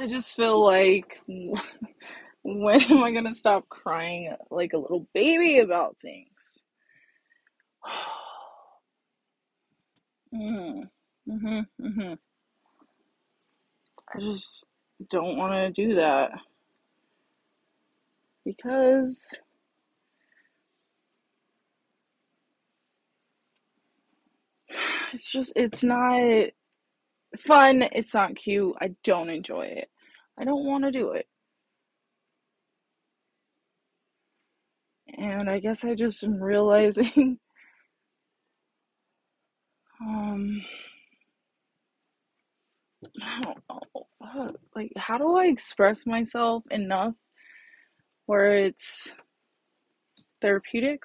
I just feel like when am I gonna stop crying like a little baby about things? mm, hmm hmm I just don't want to do that because it's just it's not fun. It's not cute. I don't enjoy it. I don't want to do it. And I guess I just am realizing um Like how do I express myself enough where it's therapeutic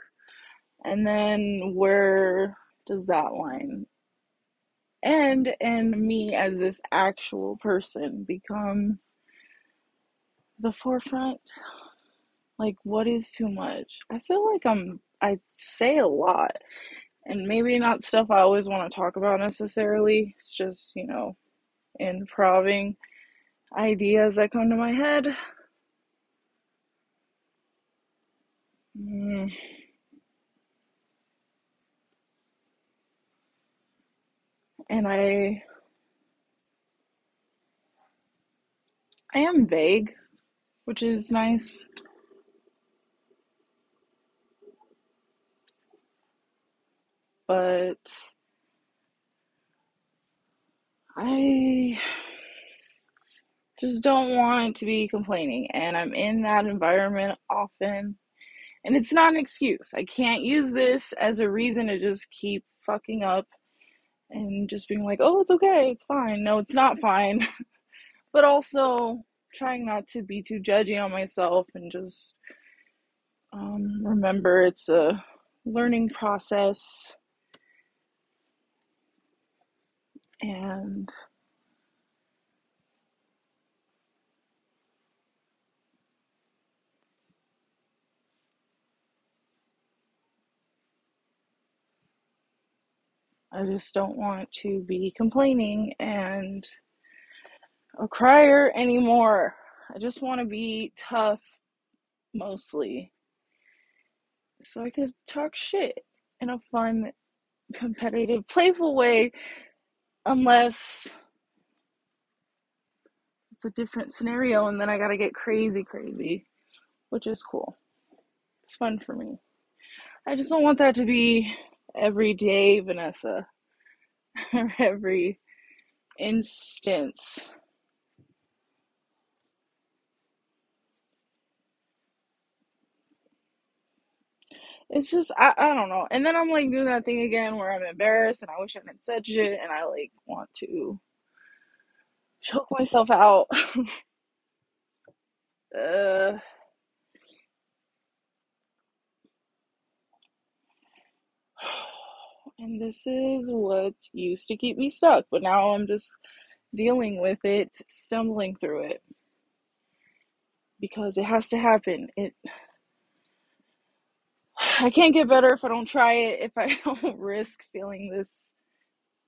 and then where does that line end and me as this actual person become the forefront? Like what is too much? I feel like i'm i say a lot and maybe not stuff i always want to talk about necessarily. It's just you know improving ideas that come to my head. Mm, and i i am vague which is nice. But i just don't want to be complaining and i'm in that environment often. And it's not an excuse. I can't use this as a reason to just keep fucking up and just being like oh it's okay. It's fine. No it's not fine. But also trying not to be too judgy on myself and just um, remember it's a learning process. And I just don't want to be complaining and a crier anymore. I just want to be tough mostly so I could talk shit in a fun, competitive, playful way, unless it's a different scenario and then I gotta get crazy, crazy, which is cool. It's fun for me. I just don't want that to be every day, Vanessa, or every instance. It's just I, I don't know. And then I'm like doing that thing again where I'm embarrassed and I wish I hadn't said shit and I like want to choke myself out. uh, and this is what used to keep me stuck, but now I'm just dealing with it, stumbling through it because it has to happen. It I can't get better if I don't try it, if I don't risk feeling this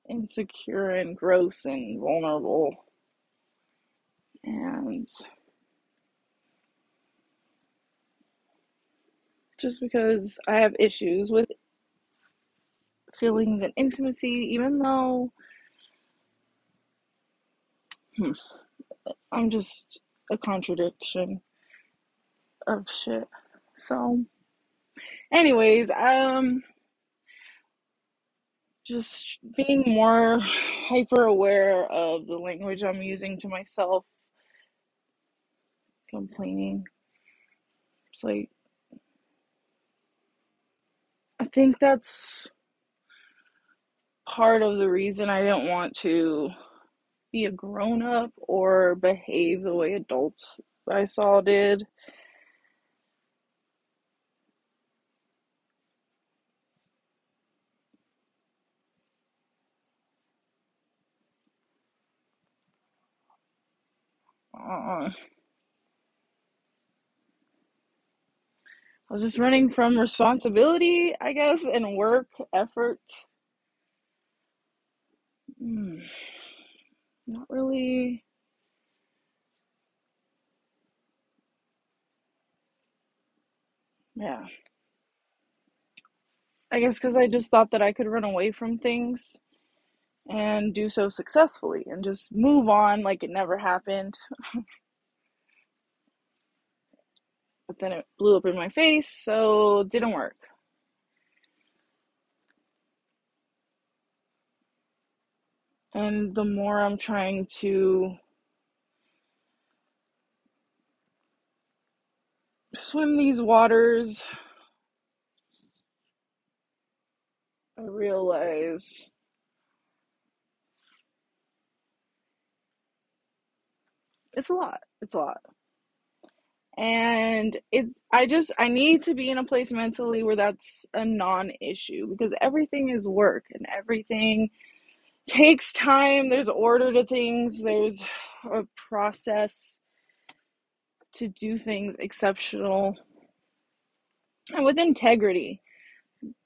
insecure and gross and vulnerable. And just because I have issues with feelings and intimacy, even though hmm, I'm just a contradiction of shit. So, anyways, um, just being more hyper aware of the language I'm using to myself, complaining. It's like, I think that's part of the reason I didn't want to be a grown up or behave the way adults I saw did. Uh, I was just running from responsibility, I guess, and work effort. Hmm. Not really. Yeah. I guess because I just thought that I could run away from things and do so successfully and just move on like it never happened. But then it blew up in my face, so didn't work. And the more I'm trying to swim these waters, I realize it's a lot. It's a lot. And it's I just I need to be in a place mentally where that's a non-issue because everything is work and everything takes time. There's order to things. There's a process to do things exceptional and with integrity.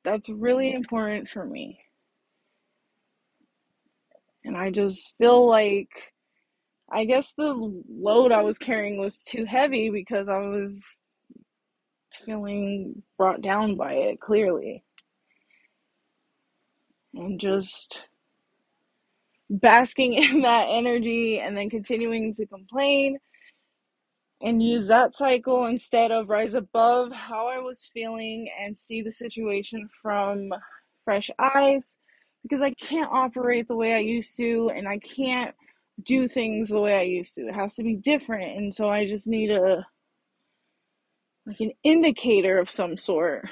That's really important for me. And I just feel like I guess the load I was carrying was too heavy because I was feeling brought down by it clearly. And just basking in that energy and then continuing to complain and use that cycle instead of rise above how I was feeling and see the situation from fresh eyes because I can't operate the way I used to and I can't do things the way I used to. It has to be different and so I just need a like an indicator of some sort.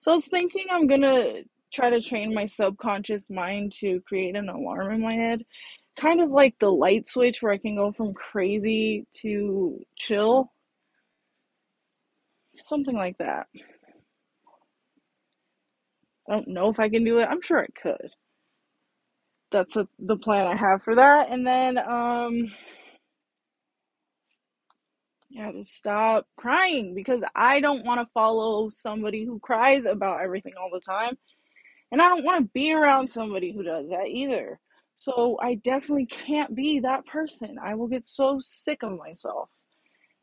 So I was thinking I'm going to try to train my subconscious mind to create an alarm in my head kind of like the light switch where I can go from crazy to chill. Something like that. I don't know if I can do it. I'm sure I could. That's a, the plan I have for that. And then, um, yeah, just stop crying because I don't want to follow somebody who cries about everything all the time. And I don't want to be around somebody who does that either. So I definitely can't be that person. I will get so sick of myself.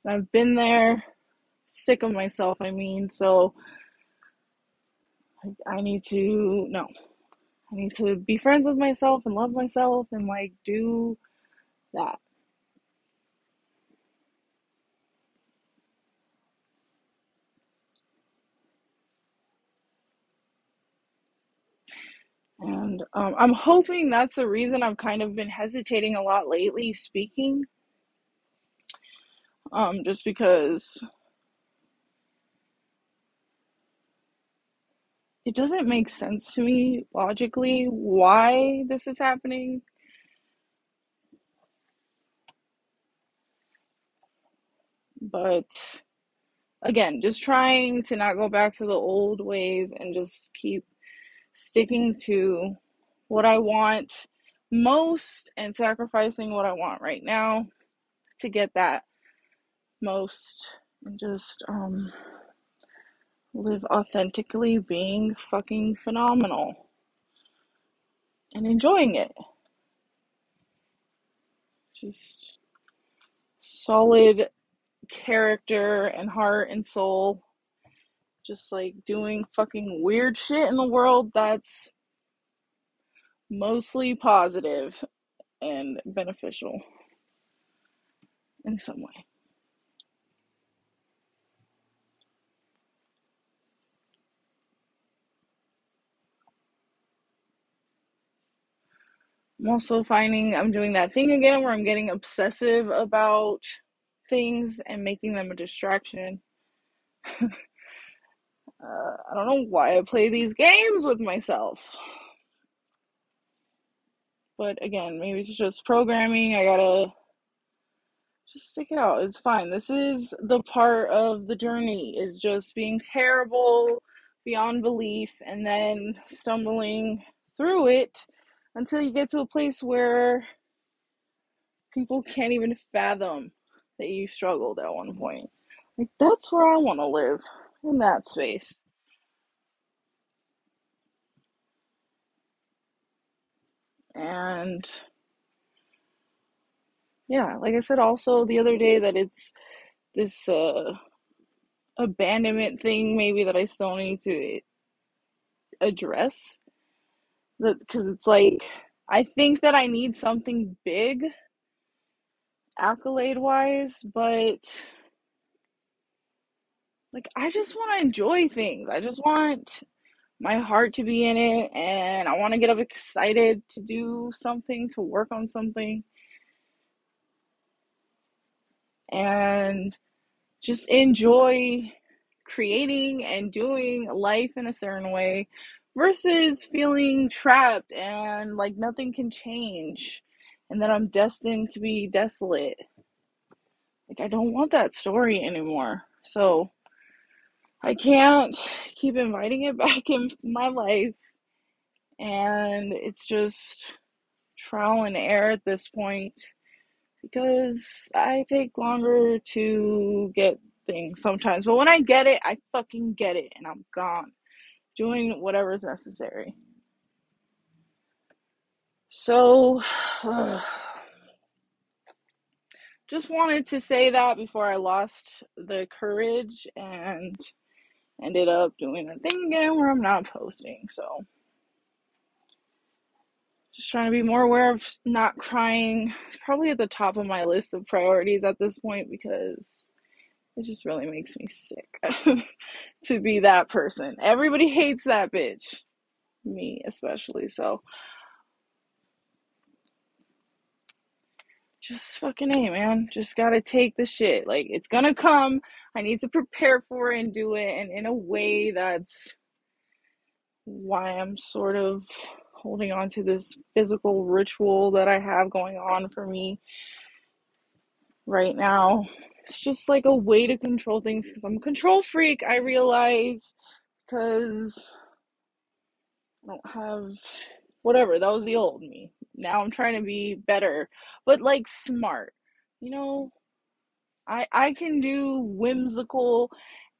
And I've been there, sick of myself, I mean. So I need to, no. I need to be friends with myself and love myself and like do that. And um, I'm hoping that's the reason I've kind of been hesitating a lot lately speaking. Um, just because it doesn't make sense to me logically why this is happening. But again, just trying to not go back to the old ways and just keep sticking to what I want most and sacrificing what I want right now to get that most and just um live authentically being fucking phenomenal and enjoying it. Just solid character and heart and soul. Just like doing fucking weird shit in the world that's mostly positive and beneficial in some way. I'm also finding I'm doing that thing again where I'm getting obsessive about things and making them a distraction. uh, I don't know why I play these games with myself. But again, maybe it's just programming. I gotta just stick it out. It's fine. This is the part of the journey is just being terrible beyond belief and then stumbling through it until you get to a place where people can't even fathom that you struggled at one point. Like that's where I want to live in that space. And yeah, like I said also the other day that it's this uh abandonment thing maybe that I still need to address. Because it's like, I think that I need something big accolade wise, but like I just want to enjoy things. I just want my heart to be in it and I want to get up excited to do something, to work on something. And just enjoy creating and doing life in a certain way versus feeling trapped and like nothing can change and that I'm destined to be desolate. Like, I don't want that story anymore. So, I can't keep inviting it back in my life. And it's just trial and error at this point because I take longer to get things sometimes. But when I get it, I fucking get it and I'm gone doing whatever is necessary. So, uh, just wanted to say that before I lost the courage and ended up doing the thing again where I'm not posting. So, just trying to be more aware of not crying. It's probably at the top of my list of priorities at this point because it just really makes me sick to be that person. Everybody hates that bitch. Me especially. So just fucking A, man. Just gotta take the shit. Like it's gonna come. I need to prepare for it and do it and in a way that's why I'm sort of holding on to this physical ritual that I have going on for me right now. It's just like a way to control things because I'm a control freak, I realize, because I don't have whatever. That was the old me. Now I'm trying to be better, but like smart. You know, I I can do whimsical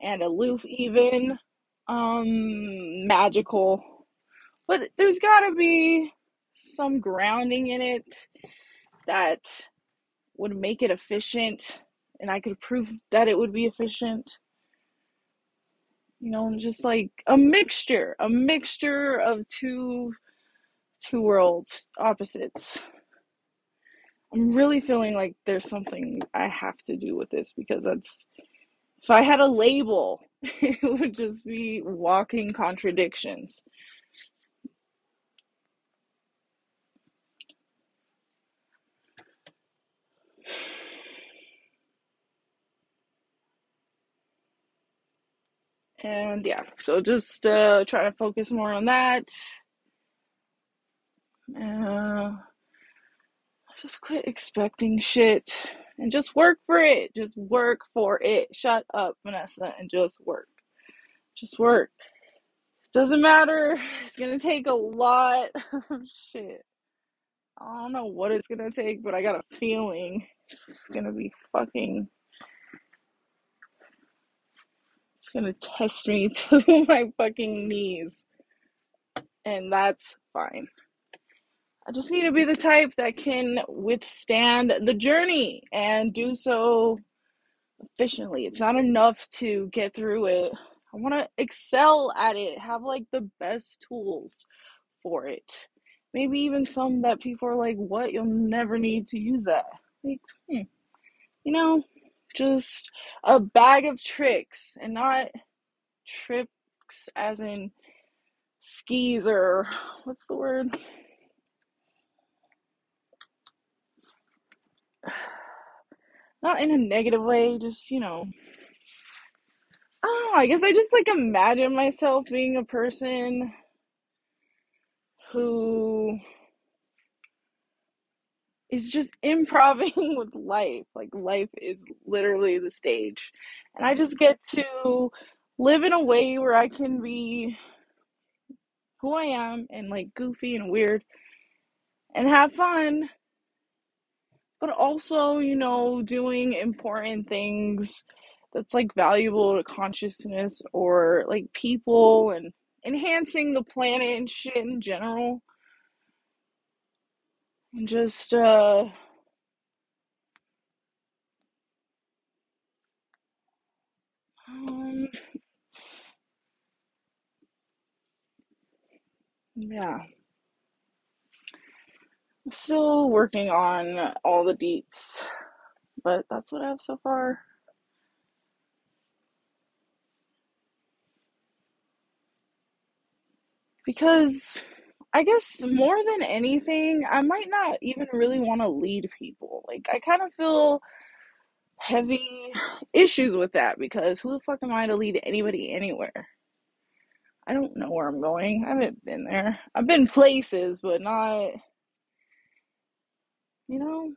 and aloof even um magical but there's got to be some grounding in it that would make it efficient and I could prove that it would be efficient. You know, just like a mixture, a mixture of two two worlds, opposites. I'm really feeling like there's something I have to do with this because that's if I had a label, it would just be walking contradictions. And yeah, so just uh, trying to focus more on that. Uh, just quit expecting shit and just work for it. Just work for it. Shut up, Vanessa, and just work. Just work. It doesn't matter. It's gonna take a lot of shit. I don't know what it's gonna take, but I got a feeling it's gonna be fucking. It's gonna test me to my fucking knees. And that's fine. I just need to be the type that can withstand the journey and do so efficiently. It's not enough to get through it. I want to excel at it, have like the best tools for it. Maybe even some that people are like, what? You'll never need to use that. Like, hmm. you know, just a bag of tricks and not tricks as in skis or what's the word? Not in a negative way, just, you know. Oh, I guess I just like imagine myself being a person who is just improving with life. Like life is literally the stage. And I just get to live in a way where I can be who I am and like goofy and weird and have fun. But also, you know, doing important things that's like valuable to consciousness or like people and enhancing the planet and shit in general. Just uh Um, yeah. I'm still working on all the deets, but that's what I have so far. Because I guess mm-hmm. more than anything, I might not even really want to lead people. Like, I kind of feel heavy issues with that because who the fuck am I to lead anybody anywhere? I don't know where I'm going. I haven't been there. I've been places, but not, you know.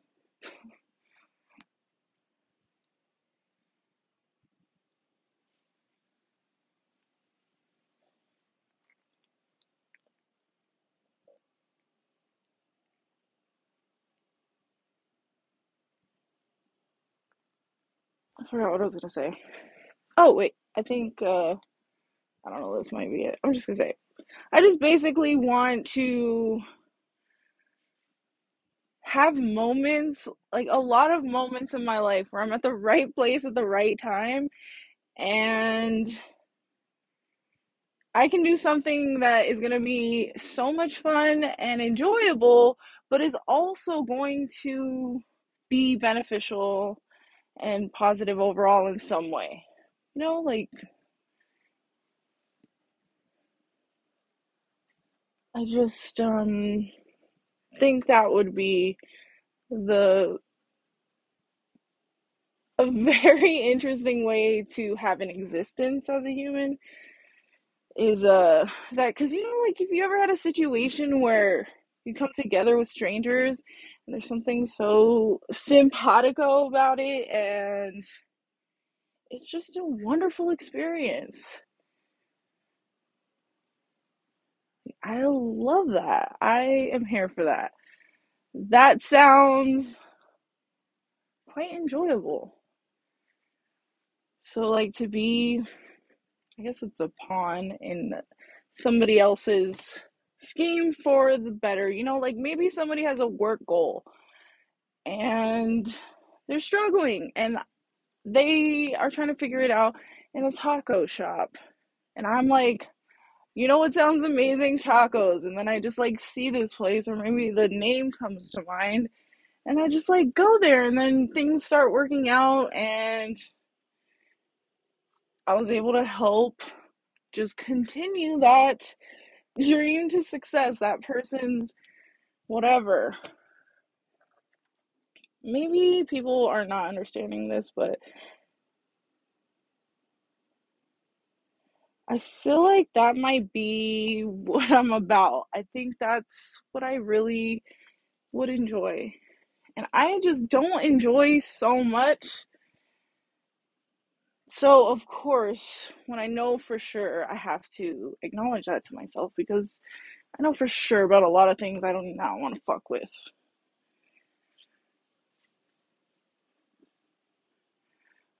Forgot what I was gonna say. Oh wait, I think uh I don't know. This might be it. I'm just gonna say. I just basically want to have moments, like a lot of moments in my life where I'm at the right place at the right time and I can do something that is going to be so much fun and enjoyable, but is also going to be beneficial and positive overall in some way. You know, like I just um think that would be the a very interesting way to have an existence as a human is uh that because you know like if you ever had a situation where you come together with strangers there's something so simpatico about it and it's just a wonderful experience. I love that. I am here for that. That sounds quite enjoyable. So like to be i guess it's a pawn in somebody else's scheme for the better you know like maybe somebody has a work goal and they're struggling and they are trying to figure it out in a taco shop. And I'm like, you know what sounds amazing? Tacos. And then I just like see this place, or maybe the name comes to mind, and I just like go there, and then things start working out, and I was able to help just continue that dream to success, that person's whatever. Maybe people are not understanding this, but I feel like that might be what I'm about. I think that's what I really would enjoy. And I just don't enjoy so much. So, of course, when I know for sure, I have to acknowledge that to myself because I know for sure about a lot of things I do not not want to fuck with.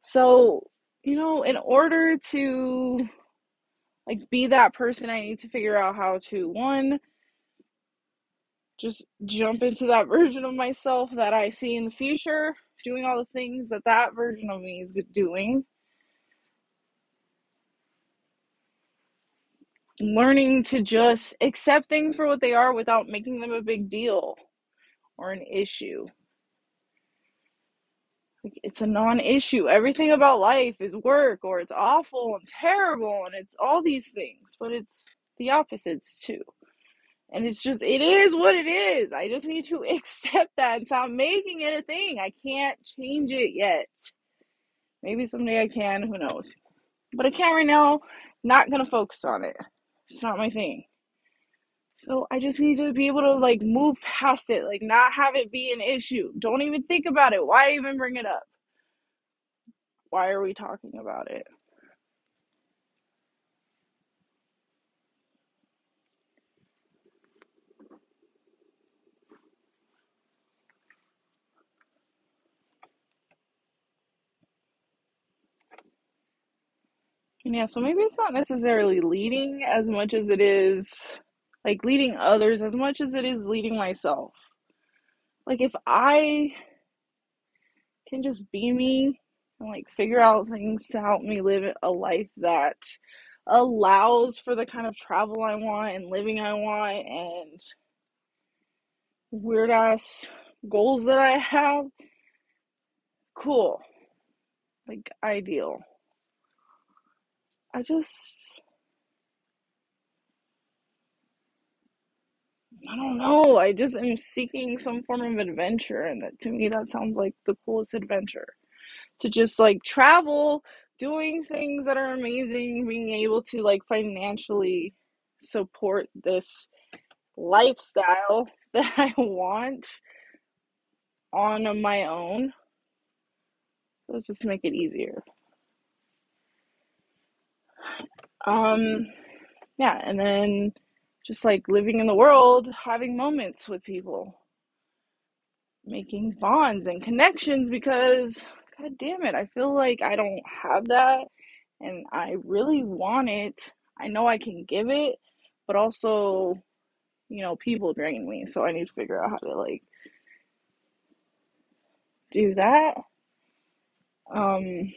So, you know, in order to like be that person, I need to figure out how to one just jump into that version of myself that I see in the future, doing all the things that that version of me is doing. Learning to just accept things for what they are without making them a big deal or an issue. It's a non issue. Everything about life is work or it's awful and terrible and it's all these things, but it's the opposites too. And it's just, it is what it is. I just need to accept that and stop making it a thing. I can't change it yet. Maybe someday I can, who knows. But I can't right now. Not gonna focus on it. It's not my thing. So I just need to be able to like move past it, like not have it be an issue. Don't even think about it. Why even bring it up? Why are we talking about it? And yeah, so maybe it's not necessarily leading as much as it is like leading others as much as it is leading myself. Like if I can just be me and like figure out things to help me live a life that allows for the kind of travel I want and living I want and weird ass goals that I have. Cool. Like ideal. I just I don't know. I just am seeking some form of adventure and that to me that sounds like the coolest adventure. To just like travel, doing things that are amazing, being able to like financially support this lifestyle that I want on my own. Let's just make it easier. Um yeah, and then just like living in the world, having moments with people, making bonds and connections because god damn it, I feel like I don't have that and I really want it. I know I can give it, but also, you know, people drain me, so I need to figure out how to like do that. Um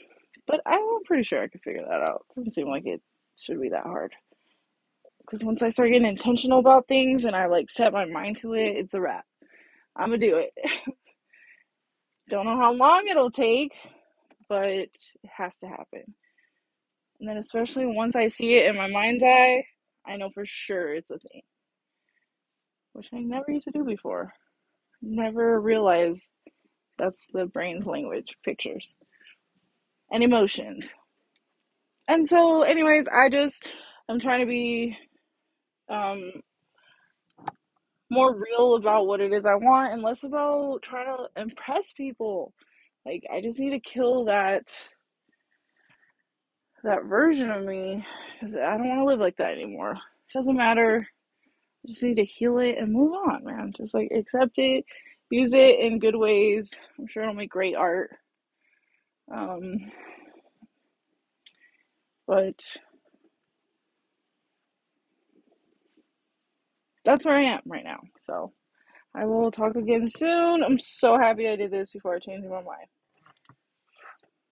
but I'm pretty sure I could figure that out. Doesn't seem like it should be that hard. Because once I start getting intentional about things and I like set my mind to it, it's a wrap. I'm gonna do it. Don't know how long it'll take, but it has to happen. And then, especially once I see it in my mind's eye, I know for sure it's a thing, which I never used to do before. Never realized that's the brain's language pictures and emotions. And so, anyways, I just, I'm trying to be um, more real about what it is I want and less about trying to impress people. Like I just need to kill that that version of me because I don't want to live like that anymore. It doesn't matter. I just need to heal it and move on, man. Just like accept it, use it in good ways. I'm sure it'll make great art. Um, but that's where I am right now. So I will talk again soon. I'm so happy I did this before I changed my mind.